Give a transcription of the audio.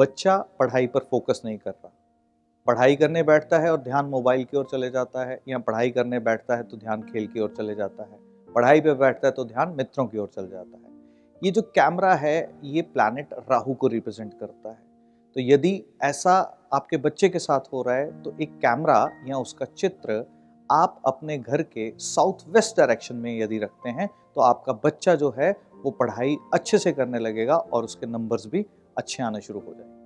बच्चा पढ़ाई पर फोकस नहीं कर रहा। पढ़ाई करने बैठता है और ध्यान मोबाइल की ओर चले जाता है या पढ़ाई करने बैठता है तो ध्यान खेल की ओर चले जाता है। पढ़ाई पे बैठता है तो ध्यान मित्रों की ओर चल जाता है। ये जो कैमरा है, ये प्लानट राहु को रिप्रेजेंट करता है। तो यदि ऐसा आपके बच्चे के साथ हो रहा है तो एक कैमरा या उसका चित्र आप अपने घर के साउथ वेस्ट डायरेक्शन में यदि रखते हैं तो आपका बच्चा जो है, वो पढ़ाई अच्छे से करने लगेगा और उसके नंबर्स भी अच्छे आने शुरू हो जाएँगे।